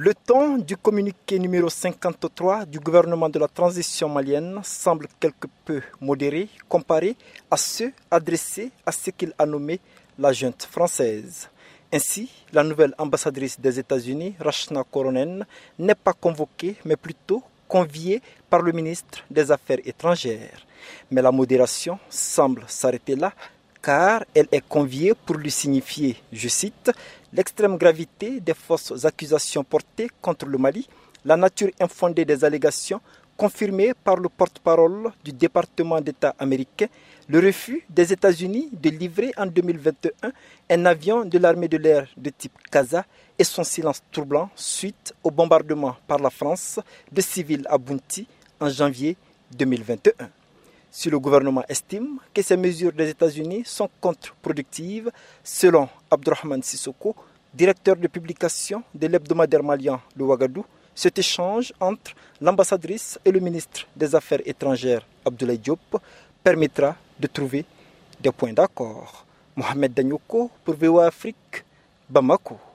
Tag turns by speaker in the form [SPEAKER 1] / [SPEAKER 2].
[SPEAKER 1] Le ton du communiqué numéro 53 du gouvernement de la transition malienne semble quelque peu modéré comparé à ceux adressés à ce qu'il a nommé la junte française. Ainsi, la nouvelle ambassadrice des États-Unis, Rachna Koronen, n'est pas convoquée, mais plutôt conviée par le ministre des Affaires étrangères. Mais la modération semble s'arrêter là, car elle est conviée pour lui signifier, je cite, l'extrême gravité des fausses accusations portées contre le Mali, la nature infondée des allégations confirmée par le porte-parole du département d'État américain le refus des États-Unis de livrer en 2021 un avion de l'armée de l'air de type Kaza et son silence troublant suite au bombardement par la France de civils à Bounty en janvier 2021. Si le gouvernement estime que ces mesures des États-Unis sont contre-productives, selon Abdurrahman Sissoko, directeur de publication de l'hebdomadaire malien Le Ouagadou, cet échange entre l'ambassadrice et le ministre des Affaires étrangères Abdoulaye Diop permettra de trouver des points d'accord. Mohamed Danyoko pour VOA Afrique, Bamako.